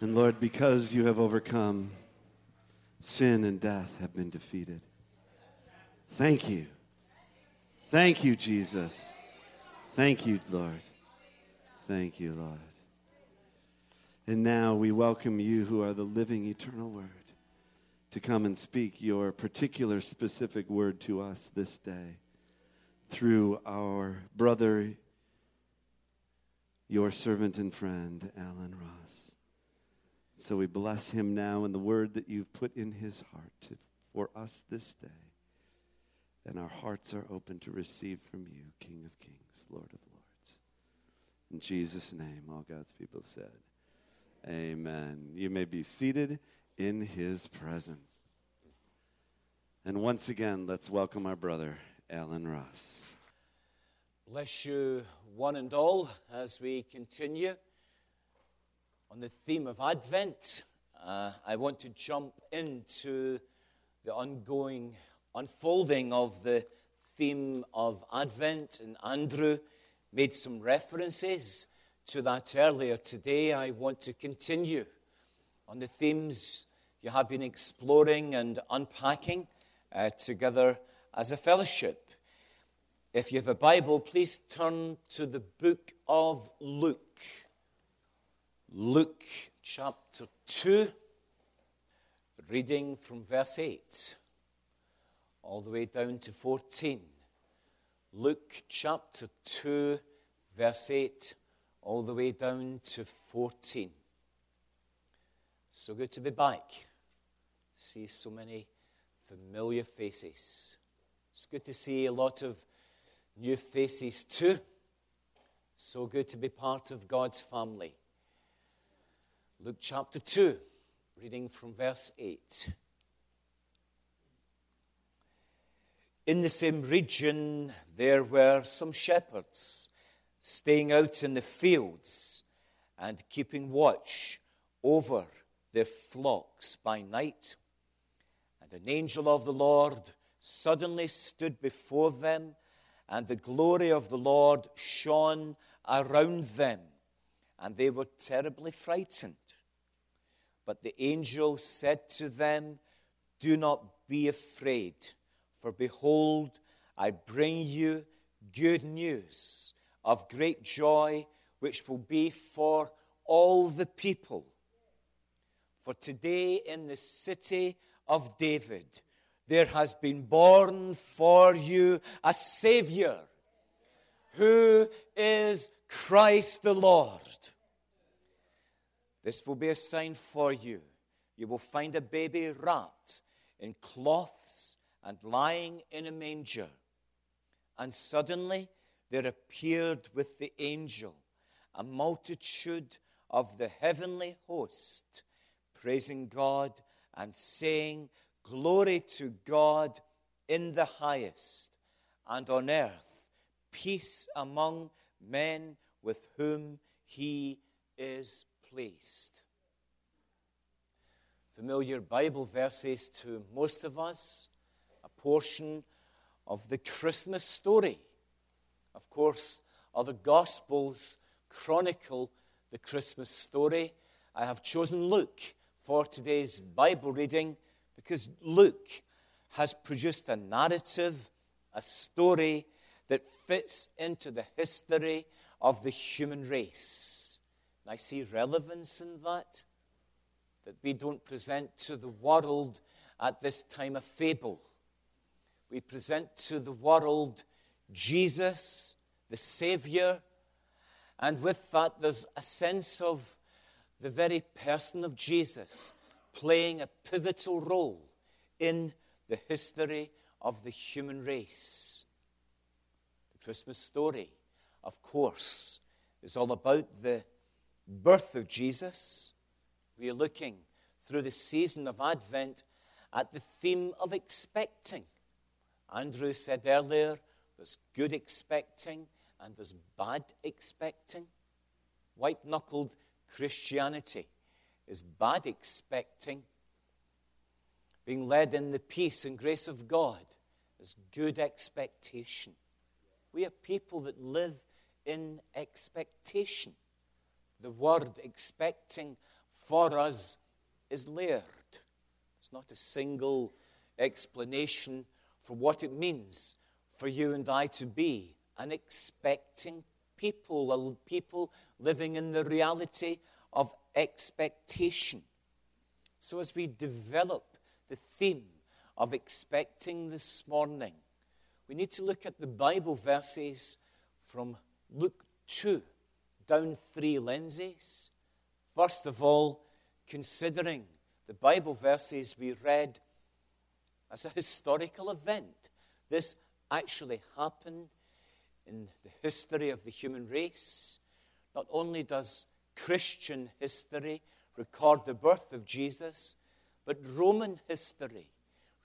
And Lord, because you have overcome, sin and death have been defeated. Thank you. Thank you, Jesus. Thank you, Lord. Thank you, Lord. And now we welcome you, who are the living eternal word, to come and speak your particular specific word to us this day through our brother, your servant and friend, Alan Ross. So we bless him now in the word that you've put in his heart for us this day. And our hearts are open to receive from you, King of kings, Lord of lords. In Jesus' name, all God's people said, Amen. You may be seated in his presence. And once again, let's welcome our brother, Alan Ross. Bless you, one and all, as we continue on the theme of Advent. Uh, I want to jump into the ongoing unfolding of the theme of Advent, and Andrew made some references to that earlier. Today, I want to continue on the themes you have been exploring and unpacking uh, together as a fellowship. If you have a Bible, please turn to the book of Luke. Luke chapter 2, reading from verse 8 all the way down to 14. Luke chapter 2, verse 8, all the way down to 14. So good to be back. See so many familiar faces. It's good to see a lot of new faces too. So good to be part of God's family. Luke chapter 2, reading from verse 8. In the same region, there were some shepherds staying out in the fields and keeping watch over their flocks by night. And an angel of the Lord suddenly stood before them, and the glory of the Lord shone around them and they were terribly frightened. But the angel said to them, Do not be afraid, for behold, I bring you good news of great joy, which will be for all the people. For today in the city of David, there has been born for you a Savior who is Christ the Lord. This will be a sign for you. You will find a baby wrapped in cloths and lying in a manger. And suddenly there appeared with the angel a multitude of the heavenly host, praising God and saying, Glory to God in the highest, and on earth peace among men with whom he is pleased. Familiar Bible verses to most of us, a portion of the Christmas story. Of course, other Gospels chronicle the Christmas story. I have chosen Luke for today's Bible reading because Luke has produced a narrative, a story that fits into the history of the human race. And I see relevance in that, that we don't present to the world at this time a fable. We present to the world Jesus, the Savior, and with that, there's a sense of the very person of Jesus playing a pivotal role in the history of the human race. Christmas story, of course, is all about the birth of Jesus. We are looking through the season of Advent at the theme of expecting. Andrew said earlier there's good expecting and there's bad expecting. White knuckled Christianity is bad expecting. Being led in the peace and grace of God is good expectation. We are people that live in expectation. The word expecting for us is layered. It's not a single explanation for what it means for you and I to be an expecting people, a people living in the reality of expectation. So, as we develop the theme of expecting this morning, we need to look at the Bible verses from Luke 2 down three lenses. First of all, considering the Bible verses we read as a historical event. This actually happened in the history of the human race. Not only does Christian history record the birth of Jesus, but Roman history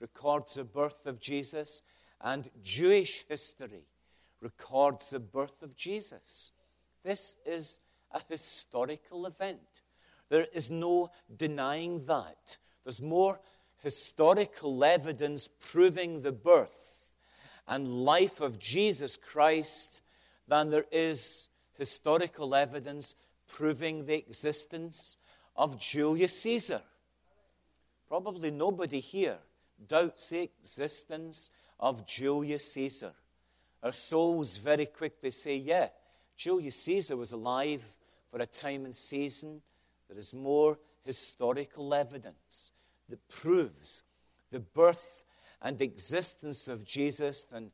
records the birth of Jesus, and Jewish history records the birth of Jesus. This is a historical event. There is no denying that. There's more historical evidence proving the birth and life of Jesus Christ than there is historical evidence proving the existence of Julius Caesar. Probably nobody here doubts the existence of Julius Caesar. Our souls very quickly say, yeah, Julius Caesar was alive for a time and season. There is more historical evidence that proves the birth and existence of Jesus than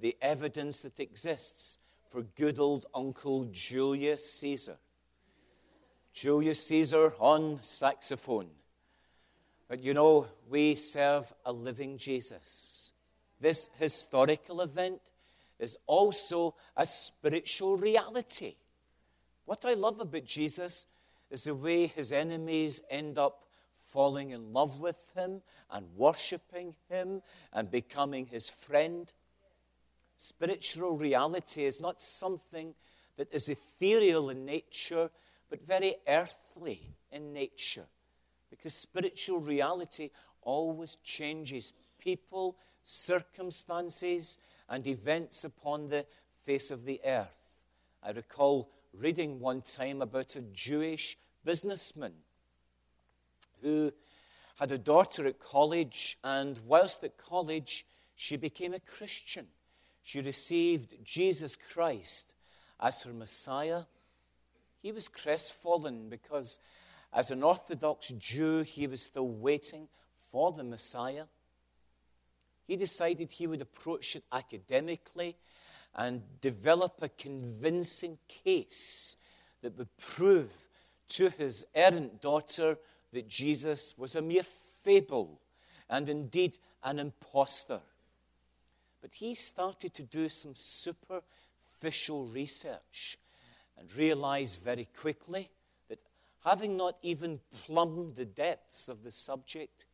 the evidence that exists for good old Uncle Julius Caesar. Julius Caesar on saxophone. But you know, we serve a living Jesus. This historical event is also a spiritual reality. What I love about Jesus is the way his enemies end up falling in love with him and worshiping him and becoming his friend. Spiritual reality is not something that is ethereal in nature, but very earthly in nature. Because spiritual reality always changes people, circumstances, and events upon the face of the earth. I recall reading one time about a Jewish businessman who had a daughter at college, and whilst at college, she became a Christian. She received Jesus Christ as her Messiah. He was crestfallen because, as an Orthodox Jew, he was still waiting for the Messiah. He decided he would approach it academically and develop a convincing case that would prove to his errant daughter that Jesus was a mere fable and indeed an impostor. But he started to do some superficial research and realized very quickly that having not even plumbed the depths of the subject,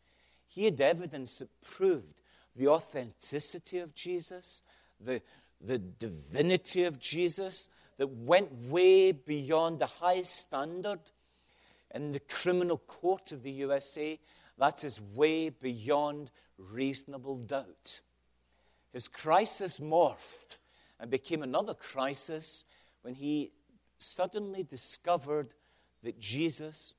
he had evidence that proved the authenticity of Jesus, the, the divinity of Jesus, that went way beyond the highest standard in the criminal court of the USA, that is way beyond reasonable doubt. His crisis morphed and became another crisis when he suddenly discovered that Jesus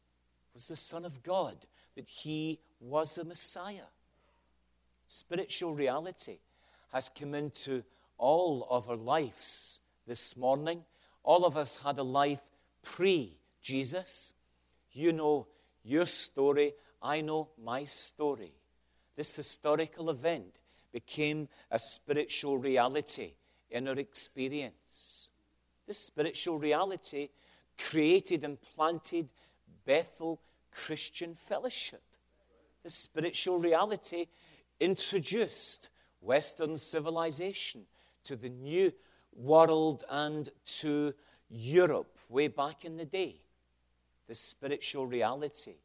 was the Son of God, that he was the Messiah. Spiritual reality has come into all of our lives this morning. All of us had a life pre Jesus. You know your story, I know my story. This historical event became a spiritual reality in our experience. This spiritual reality created and planted Bethel Christian Fellowship. This spiritual reality introduced Western civilization to the new world and to Europe way back in the day this spiritual reality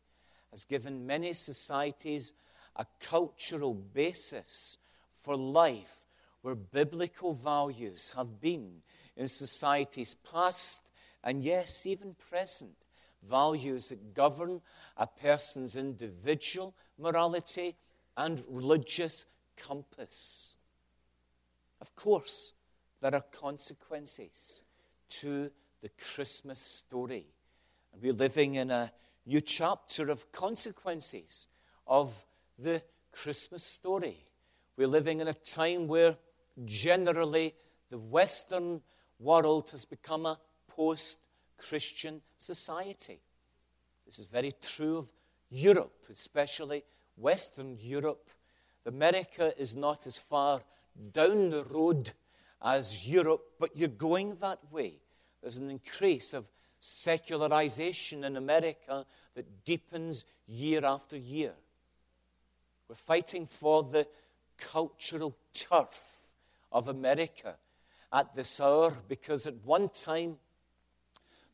has given many societies a cultural basis for life where biblical values have been in societies past and, yes, even present. Values that govern a person's individual morality and religious compass. Of course, there are consequences to the Christmas story. And we're living in a new chapter of consequences of the Christmas story. We're living in a time where generally the Western world has become a post Christian society. This is very true of Europe, especially Western Europe. America is not as far down the road as Europe, but you're going that way. There's an increase of secularization in America that deepens year after year. We're fighting for the cultural turf of America at this hour because at one time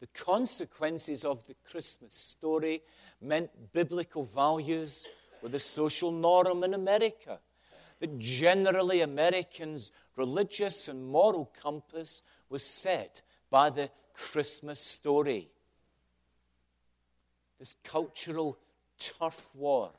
the consequences of the Christmas story meant biblical values were the social norm in America. That generally Americans' religious and moral compass was set by the Christmas story. This cultural turf war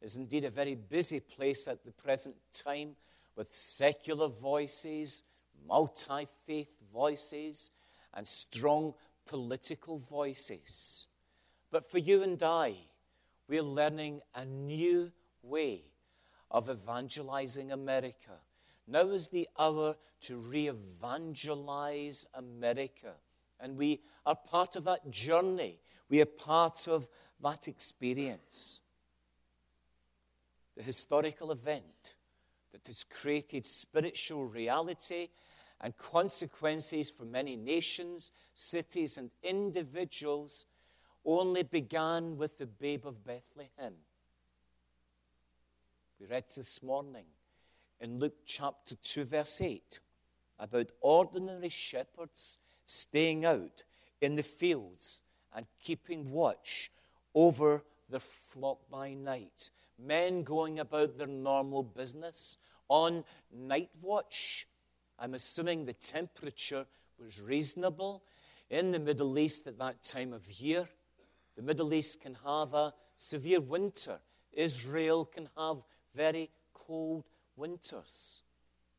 is indeed a very busy place at the present time with secular voices, multi faith voices, and strong political voices. But for you and I, we're learning a new way of evangelizing America. Now is the hour to re evangelize America. And we are part of that journey, we are part of that experience. The historical event that has created spiritual reality and consequences for many nations, cities, and individuals only began with the babe of Bethlehem. We read this morning in Luke chapter 2, verse 8, about ordinary shepherds staying out in the fields and keeping watch over their flock by night. Men going about their normal business on night watch. I'm assuming the temperature was reasonable in the Middle East at that time of year. The Middle East can have a severe winter. Israel can have very cold winters.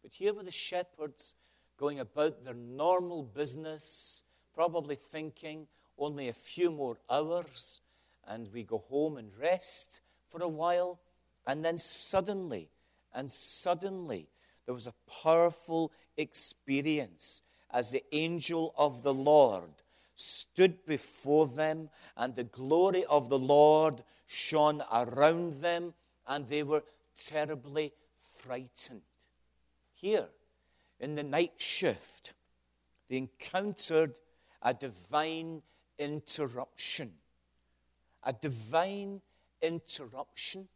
But here were the shepherds going about their normal business, probably thinking only a few more hours, and we go home and rest for a while. And then suddenly, and suddenly, there was a powerful experience as the angel of the Lord stood before them, and the glory of the Lord shone around them, and they were terribly frightened. Here, in the night shift, they encountered a divine interruption. A divine interruption.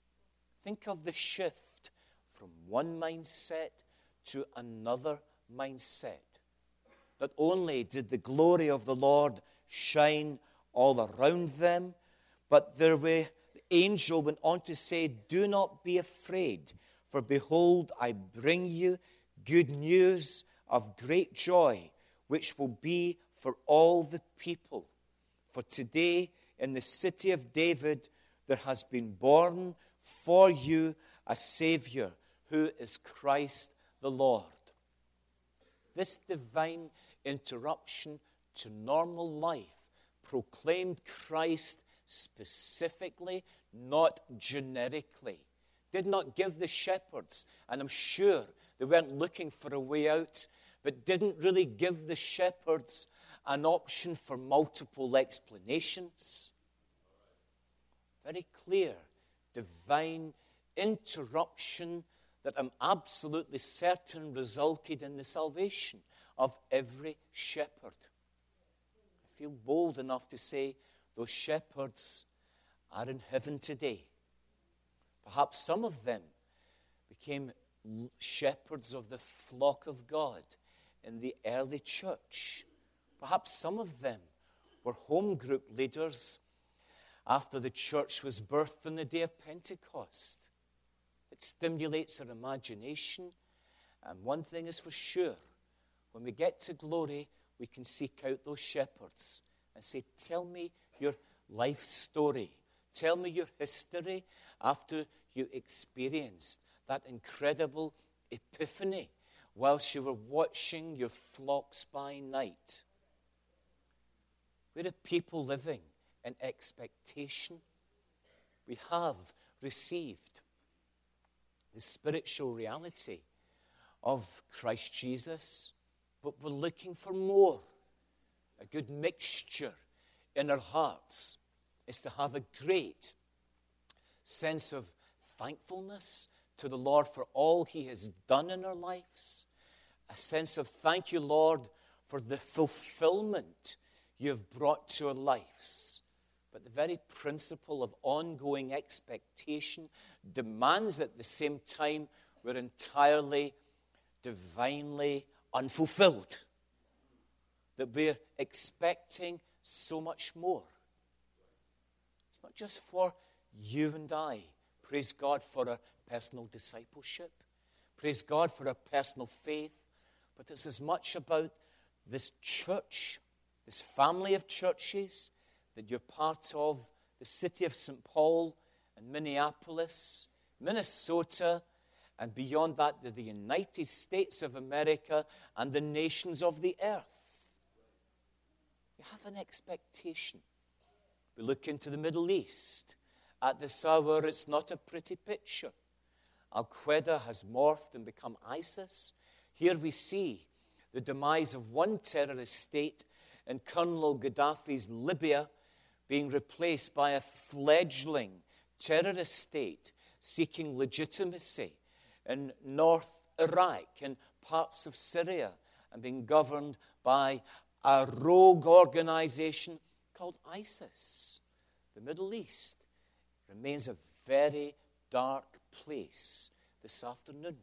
Think of the shift from one mindset to another mindset. Not only did the glory of the Lord shine all around them, but there were, the angel went on to say, Do not be afraid, for behold, I bring you good news of great joy, which will be for all the people. For today, in the city of David, there has been born for you a Savior who is Christ the Lord. This divine interruption to normal life proclaimed Christ specifically, not generically. Did not give the shepherds, and I'm sure they weren't looking for a way out, but didn't really give the shepherds an option for multiple explanations. Very clear, divine interruption that I'm absolutely certain resulted in the salvation of every shepherd. I feel bold enough to say those shepherds are in heaven today. Perhaps some of them became shepherds of the flock of God in the early church. Perhaps some of them were home group leaders after the church was birthed on the day of Pentecost. It stimulates our imagination. And one thing is for sure when we get to glory, we can seek out those shepherds and say, Tell me your life story. Tell me your history after you experienced that incredible epiphany whilst you were watching your flocks by night. We're a people living in expectation. We have received the spiritual reality of Christ Jesus, but we're looking for more. A good mixture in our hearts is to have a great sense of thankfulness to the Lord for all He has done in our lives, a sense of thank you, Lord, for the fulfillment you have brought to our lives. But the very principle of ongoing expectation demands at the same time we're entirely divinely unfulfilled. That we're expecting so much more. It's not just for you and I. Praise God for our personal discipleship. Praise God for our personal faith. But it's as much about this church, this family of churches that you're part of, the city of St. Paul and Minneapolis, Minnesota, and beyond that, the United States of America and the nations of the earth. We have an expectation. We look into the Middle East. At this hour, it's not a pretty picture. Al Qaeda has morphed and become ISIS. Here we see the demise of one terrorist state in Colonel Gaddafi's Libya being replaced by a fledgling terrorist state seeking legitimacy in North Iraq and parts of Syria and being governed by a rogue organization called ISIS. The Middle East remains a very dark place this afternoon.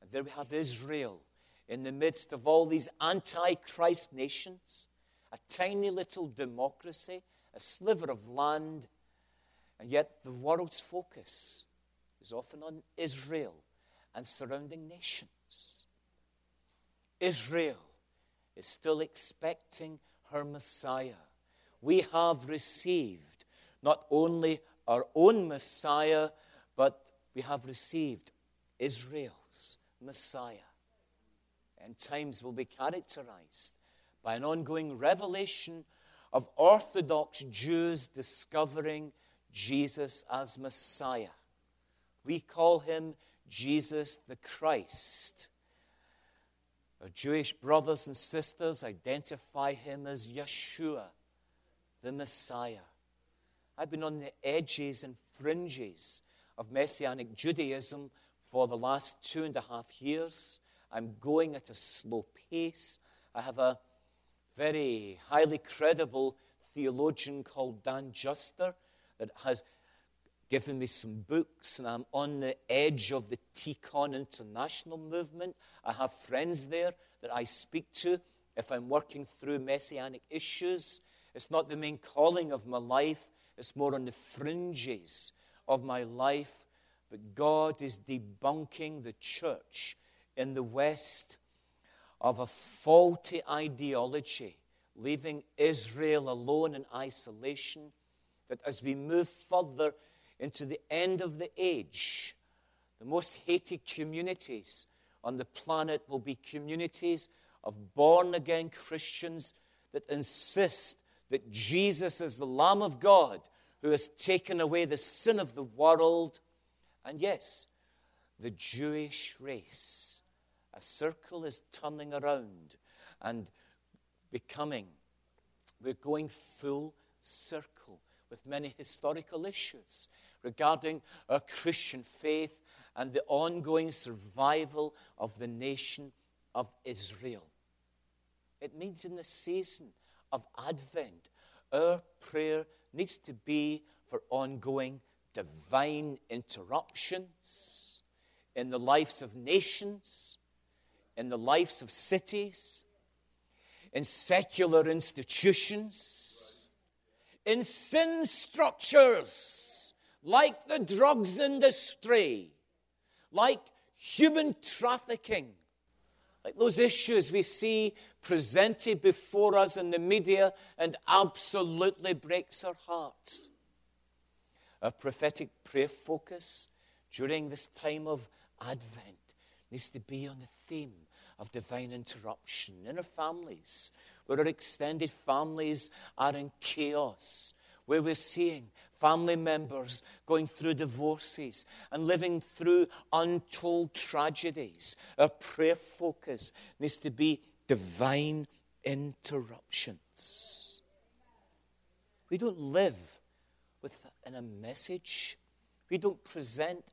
And there we have Israel in the midst of all these anti-Christ nations, a tiny little democracy, a sliver of land, and yet the world's focus is often on Israel and surrounding nations. Israel is still expecting her Messiah. We have received not only our own Messiah, but we have received Israel's Messiah. And times will be characterized by an ongoing revelation of Orthodox Jews discovering Jesus as Messiah. We call him Jesus the Christ. Our Jewish brothers and sisters identify him as Yeshua, the Messiah. I've been on the edges and fringes of Messianic Judaism for the last two and a half years. I'm going at a slow pace. I have a very highly credible theologian called Dan Juster that has given me some books, and I'm on the edge of the Tikkun international movement. I have friends there that I speak to if I'm working through messianic issues. It's not the main calling of my life, it's more on the fringes of my life. But God is debunking the church in the West of a faulty ideology, leaving Israel alone in isolation. That as we move further into the end of the age, the most hated communities on the planet will be communities of born again Christians that insist that Jesus is the Lamb of God who has taken away the sin of the world. And yes, the Jewish race. A circle is turning around and becoming, we're going full circle with many historical issues regarding our Christian faith and the ongoing survival of the nation of Israel. It means in the season of Advent, our prayer needs to be for ongoing divine interruptions in the lives of nations, in the lives of cities, in secular institutions, in sin structures like the drugs industry, like human trafficking, like those issues we see presented before us in the media and absolutely breaks our hearts. Our prophetic prayer focus during this time of Advent needs to be on the theme of divine interruption in our families, where our extended families are in chaos, where we're seeing family members going through divorces and living through untold tragedies. Our prayer focus needs to be divine interruptions. We don't live within a message, we don't present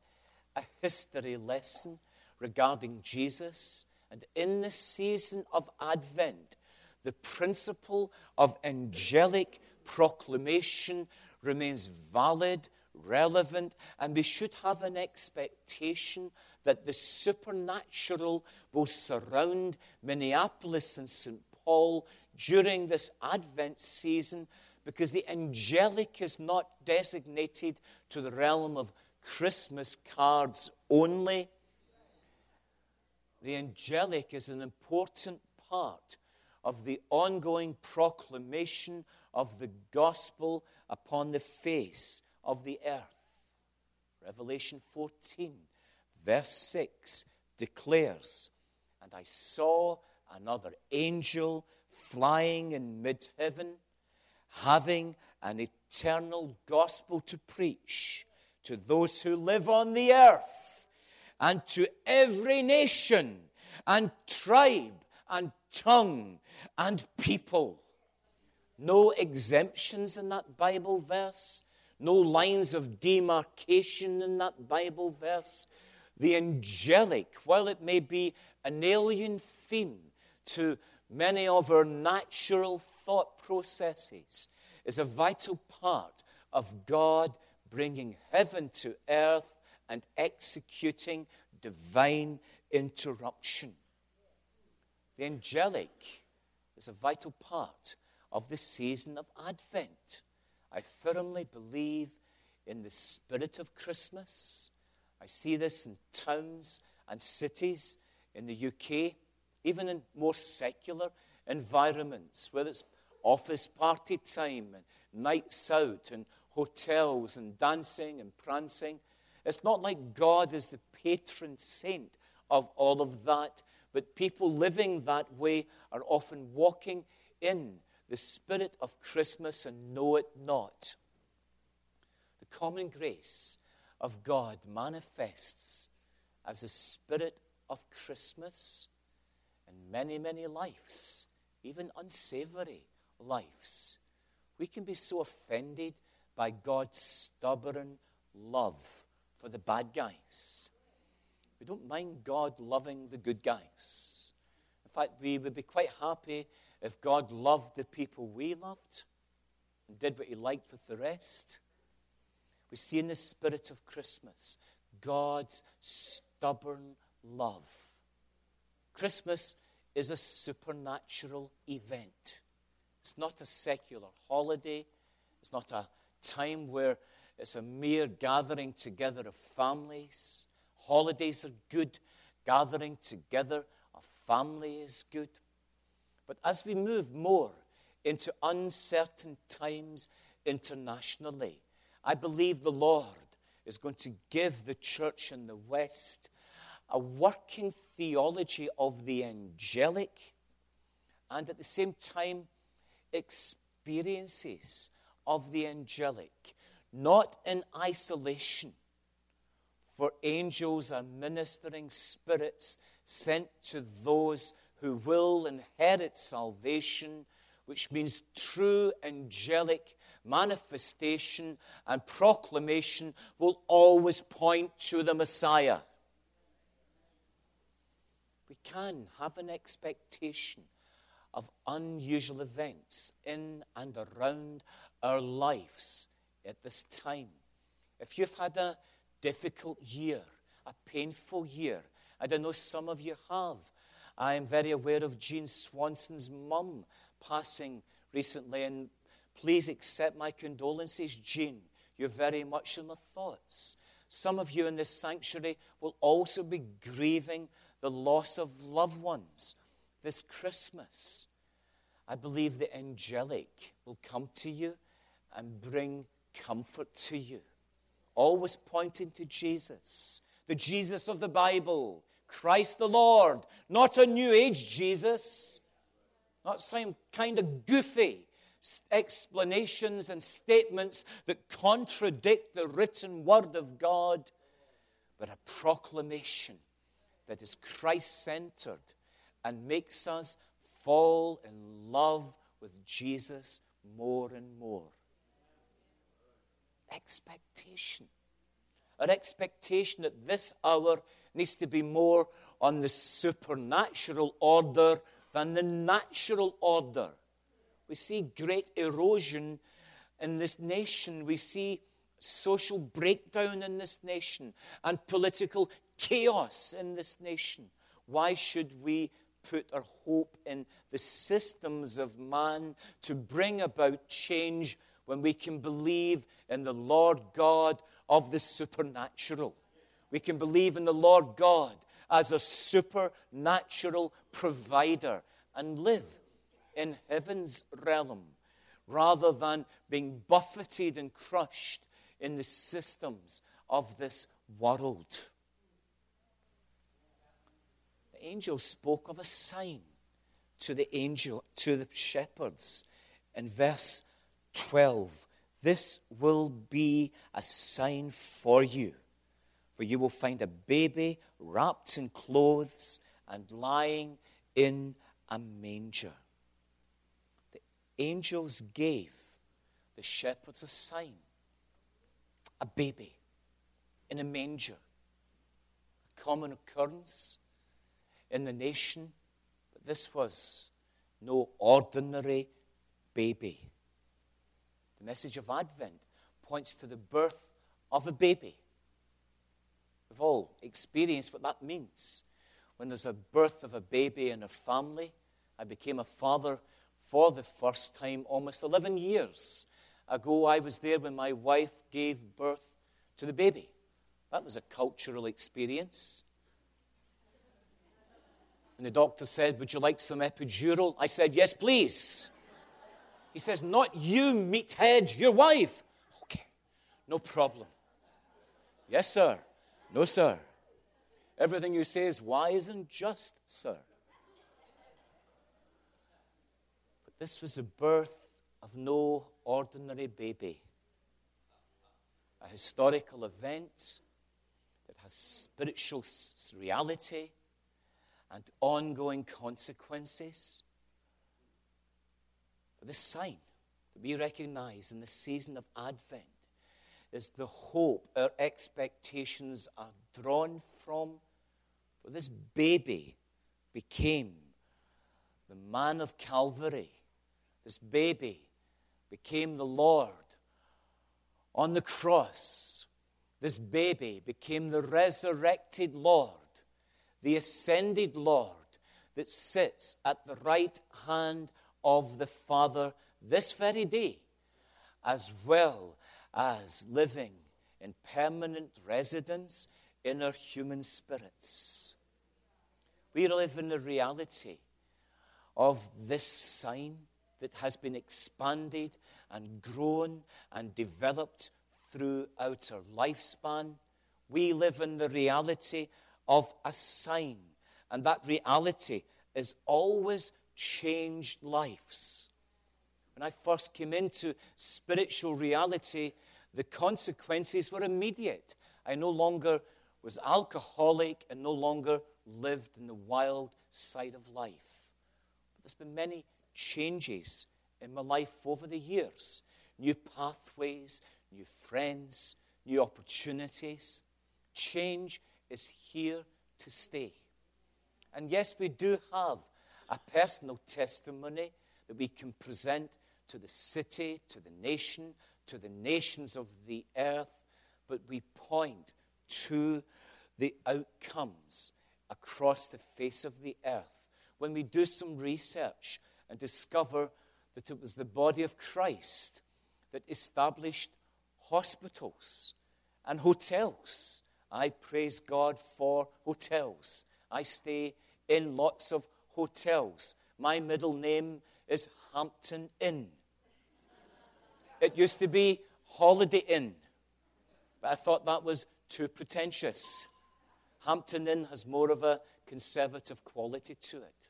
a history lesson regarding Jesus. And in the season of Advent, the principle of angelic proclamation remains valid, relevant, and we should have an expectation that the supernatural will surround Minneapolis and St. Paul during this Advent season because the angelic is not designated to the realm of Christmas cards only. The angelic is an important part of the ongoing proclamation of the gospel upon the face of the earth. Revelation 14, verse 6 declares, And I saw another angel flying in mid heaven, having an eternal gospel to preach to those who live on the earth and to every nation and tribe and tongue and people. No exemptions in that Bible verse, no lines of demarcation in that Bible verse. The angelic, while it may be an alien theme to many of our natural thought processes, is a vital part of God bringing heaven to earth and executing divine interruption. The angelic is a vital part of the season of Advent. I firmly believe in the spirit of Christmas. I see this in towns and cities in the UK, even in more secular environments, whether it's office party time and nights out and hotels and dancing and prancing. It's not like God is the patron saint of all of that, but people living that way are often walking in the spirit of Christmas and know it not. The common grace of God manifests as the spirit of Christmas in many, many lives, even unsavory lives. We can be so offended by God's stubborn love for the bad guys. We don't mind God loving the good guys. In fact, we would be quite happy if God loved the people we loved and did what he liked with the rest. We see in the spirit of Christmas God's stubborn love. Christmas is a supernatural event. It's not a secular holiday. It's not a time where it's a mere gathering together of families. Holidays are good. Gathering together of family is good. But as we move more into uncertain times internationally, I believe the Lord is going to give the church in the West a working theology of the angelic and at the same time experiences of the angelic, not in isolation. For angels are ministering spirits sent to those who will inherit salvation, which means true angelic manifestation and proclamation will always point to the Messiah. We can have an expectation of unusual events in and around our lives at this time. If you've had a difficult year, a painful year, and I know some of you have, I am very aware of Jean Swanson's mum passing recently, and please accept my condolences, Jean. You're very much in my thoughts. Some of you in this sanctuary will also be grieving the loss of loved ones this Christmas. I believe the angelic will come to you and bring comfort to you. Always pointing to Jesus, the Jesus of the Bible, Christ the Lord, not a New Age Jesus, not some kind of goofy explanations and statements that contradict the written word of God, but a proclamation that is Christ centered and makes us fall in love with Jesus more and more. Expectation. An expectation at this hour needs to be more on the supernatural order than the natural order. We see great erosion in this nation. We see social breakdown in this nation and political chaos in this nation. Why should we put our hope in the systems of man to bring about change when we can believe in the Lord God of the supernatural? We can believe in the Lord God as a supernatural provider and live in heaven's realm rather than being buffeted and crushed in the systems of this world. The angel spoke of a sign to the angel to the shepherds in verse 12 this will be a sign for you for you will find a baby wrapped in clothes and lying in a manger. The angels gave the shepherds a sign a baby in a manger, a common occurrence in the nation, but this was no ordinary baby. The message of Advent points to the birth of a baby We've all experienced what that means. When there's a birth of a baby in a family, I became a father for the first time almost 11 years ago. I was there when my wife gave birth to the baby. That was a cultural experience. And the doctor said, Would you like some epidural? I said, Yes, please. He says, Not you, meathead, your wife. Okay, no problem. Yes, sir. No, sir. Everything you say is wise and just, sir. But this was the birth of no ordinary baby. A historical event that has spiritual reality and ongoing consequences. But this sign that we recognize in the season of Advent is the hope our expectations are drawn from. For this baby became the man of Calvary. This baby became the Lord on the cross. This baby became the resurrected Lord, the ascended Lord that sits at the right hand of the Father this very day, as well as living in permanent residence in our human spirits. We live in the reality of this sign that has been expanded and grown and developed throughout our lifespan. We live in the reality of a sign, and that reality is always changed lives. When I first came into spiritual reality, the consequences were immediate. I no longer was alcoholic and no longer lived in the wild side of life. But there's been many changes in my life over the years new pathways, new friends, new opportunities. Change is here to stay. And yes, we do have a personal testimony that we can present to the city, to the nation, to the nations of the earth, but we point to the outcomes across the face of the earth. When we do some research and discover that it was the body of Christ that established hospitals and hotels. I praise God for hotels. I stay in lots of hotels. My middle name is Hampton Inn. It used to be Holiday Inn, but I thought that was too pretentious. Hampton Inn has more of a conservative quality to it.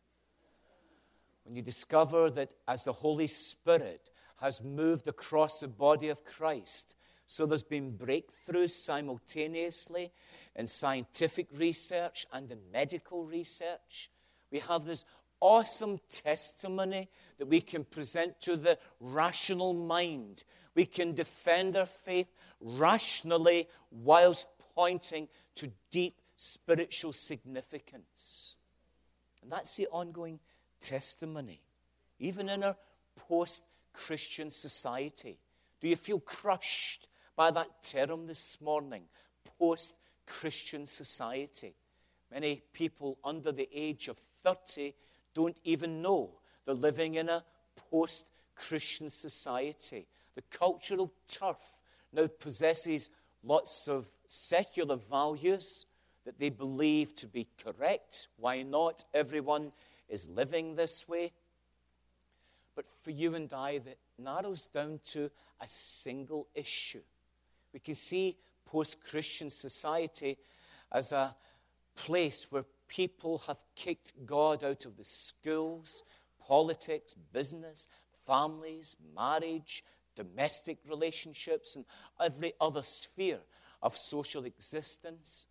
when you discover that as the Holy Spirit has moved across the body of Christ, so there's been breakthroughs simultaneously in scientific research and in medical research. We have this awesome testimony that we can present to the rational mind. We can defend our faith rationally whilst pointing to deep spiritual significance. And that's the ongoing testimony, even in our post Christian society. Do you feel crushed by that term this morning? Post Christian society. Many people under the age of 30 don't even know they're living in a post Christian society. The cultural turf now possesses lots of secular values that they believe to be correct. Why not? Everyone is living this way. But for you and I, that narrows down to a single issue. We can see post Christian society as a place where people have kicked God out of the schools, politics, business, families, marriage, domestic relationships, and every other sphere of social existence.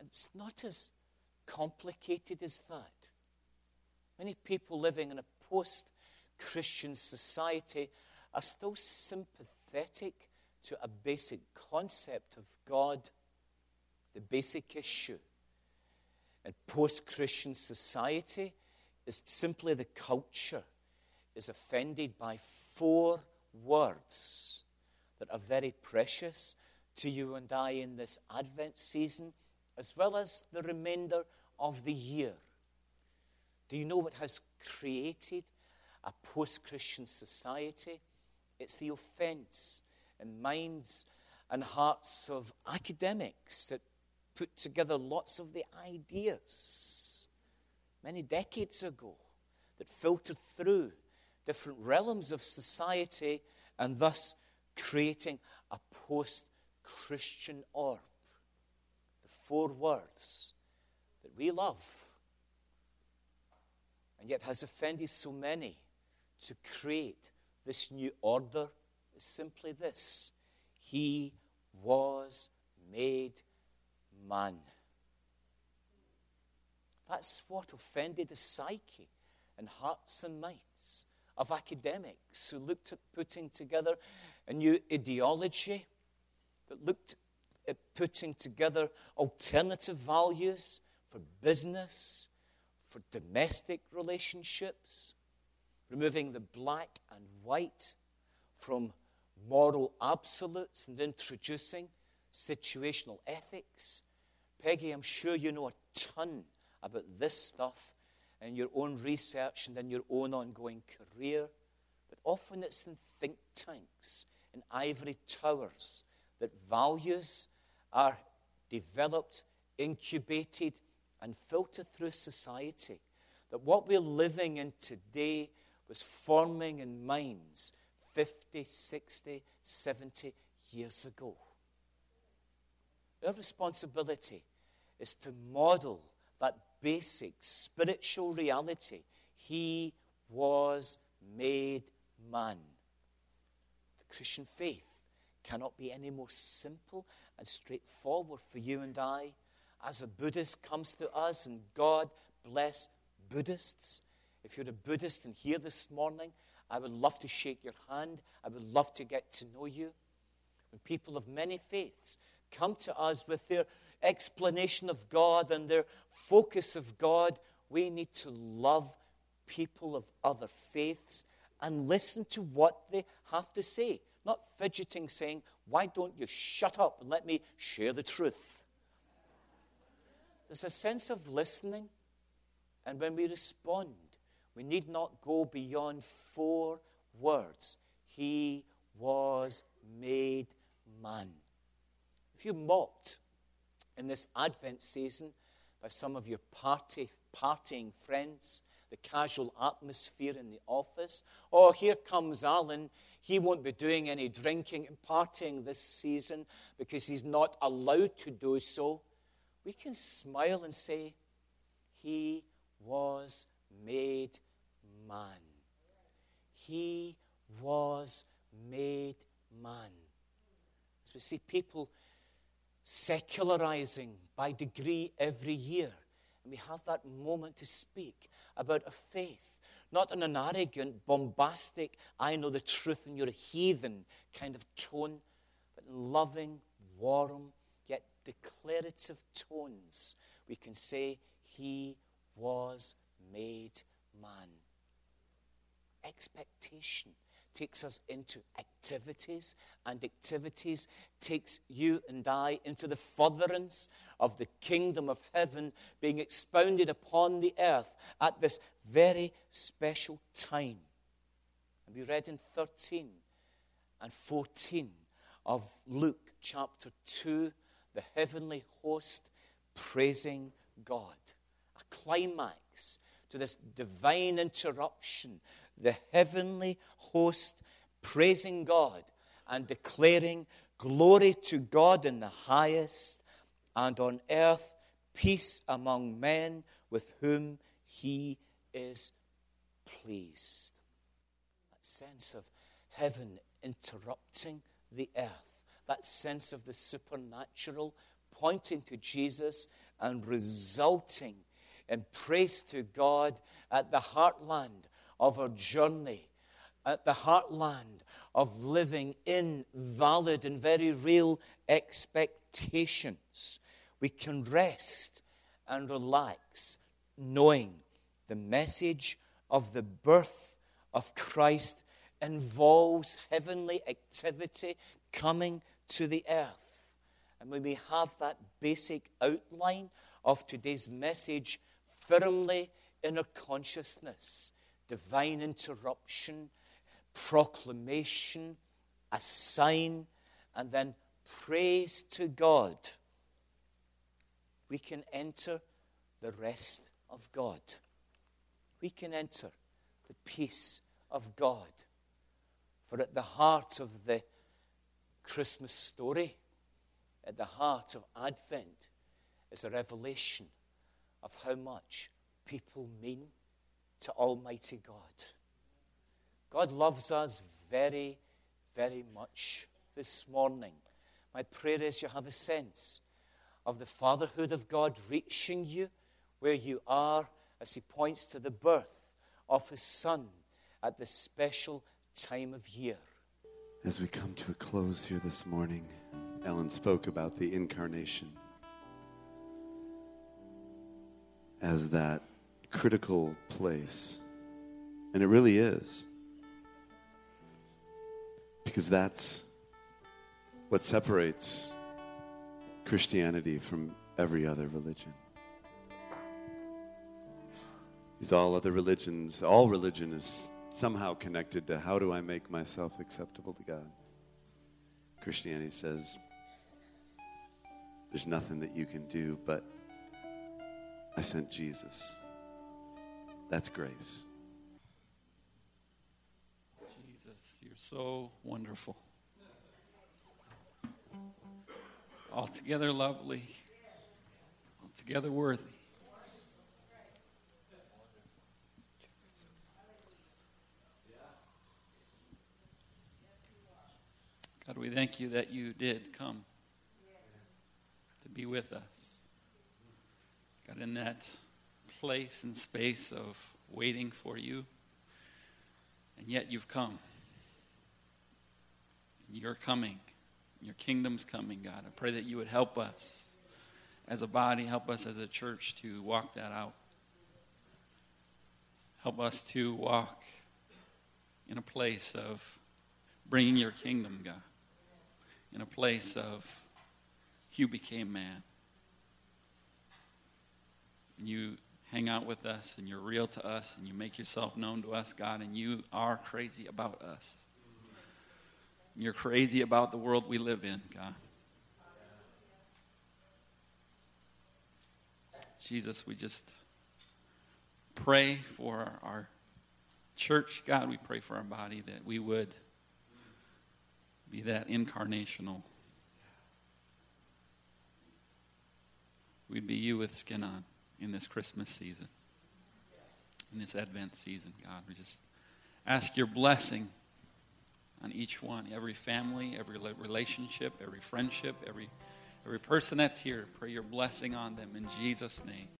It's not as complicated as that. Many people living in a post Christian society are still sympathetic to a basic concept of God, the basic issue. And post Christian society is simply the culture is offended by four words that are very precious to you and I in this Advent season, as well as the remainder of the year. Do you know what has created a post Christian society? It's the offense in minds and hearts of academics that put together lots of the ideas many decades ago that filtered through different realms of society and thus creating a post Christian orb. The four words that we love and yet has offended so many to create this new order is simply this He was made man. That's what offended the psyche and hearts and minds of academics who looked at putting together a new ideology, that looked at putting together alternative values for business, for domestic relationships, removing the black and white from moral absolutes and introducing situational ethics. Peggy, I'm sure you know a ton about this stuff in your own research and in your own ongoing career. But often it's in think tanks, in ivory towers, that values are developed, incubated, and filtered through society. That what we're living in today was forming in minds 50, 60, 70 years ago. Our responsibility is to model that basic spiritual reality. He was made man. The Christian faith cannot be any more simple and straightforward for you and I. As a Buddhist comes to us, and God bless Buddhists. If you're a Buddhist and here this morning, I would love to shake your hand. I would love to get to know you. When people of many faiths come to us with their explanation of God and their focus of God, we need to love people of other faiths and listen to what they have to say. Not fidgeting, saying, Why don't you shut up and let me share the truth? There's a sense of listening, and when we respond, we need not go beyond four words He was made man. If you're mocked in this Advent season by some of your party, partying friends, the casual atmosphere in the office. Oh, here comes Alan. He won't be doing any drinking and partying this season because he's not allowed to do so. We can smile and say, He was made man. He was made man. As we see people secularizing by degree every year, and we have that moment to speak about a faith, not in an arrogant, bombastic, I know the truth and you're a heathen kind of tone, but in loving, warm, yet declarative tones, we can say, He was made man. Expectation takes us into activities, and activities takes you and I into the furtherance of the kingdom of heaven being expounded upon the earth at this very special time. And we read in 13 and 14 of Luke chapter 2 the heavenly host praising God. A climax to this divine interruption the heavenly host praising God and declaring glory to God in the highest, and on earth peace among men with whom he is pleased. That sense of heaven interrupting the earth, that sense of the supernatural pointing to Jesus and resulting in praise to God at the heartland of our journey, at the heartland of living in valid and very real expectations. We can rest and relax knowing the message of the birth of Christ involves heavenly activity coming to the earth. And when we have that basic outline of today's message firmly in our consciousness, divine interruption, proclamation, a sign, and then praise to God, we can enter the rest of God. We can enter the peace of God. For at the heart of the Christmas story, at the heart of Advent, is a revelation of how much people mean to Almighty God. God loves us very, very much this morning. My prayer is you have a sense of the fatherhood of God reaching you where you are as He points to the birth of His Son at this special time of year. As we come to a close here this morning, Ellen spoke about the incarnation as that critical place. And it really is. Because that's what separates Christianity from every other religion. Is all other religions, all religion is somehow connected to how do I make myself acceptable to God. Christianity says there's nothing that you can do, but I sent Jesus. That's grace. Jesus, you're so wonderful. Altogether lovely, altogether worthy. God, we thank you that you did come to be with us. God, in that place and space of waiting for you, and yet you've come. You're coming. Your kingdom's coming, God. I pray that you would help us as a body, help us as a church to walk that out. Help us to walk in a place of bringing your kingdom, God. In a place of you became man. You hang out with us and you're real to us and you make yourself known to us, God, and you are crazy about us. You're crazy about the world we live in, God. Jesus, we just pray for our church, God. We pray for our body that we would be that incarnational. We'd be you with skin on in this Christmas season. in this Advent season, God. We just ask your blessing on each one, every family, every relationship, every friendship, every, every person that's here. Pray your blessing on them in Jesus' name.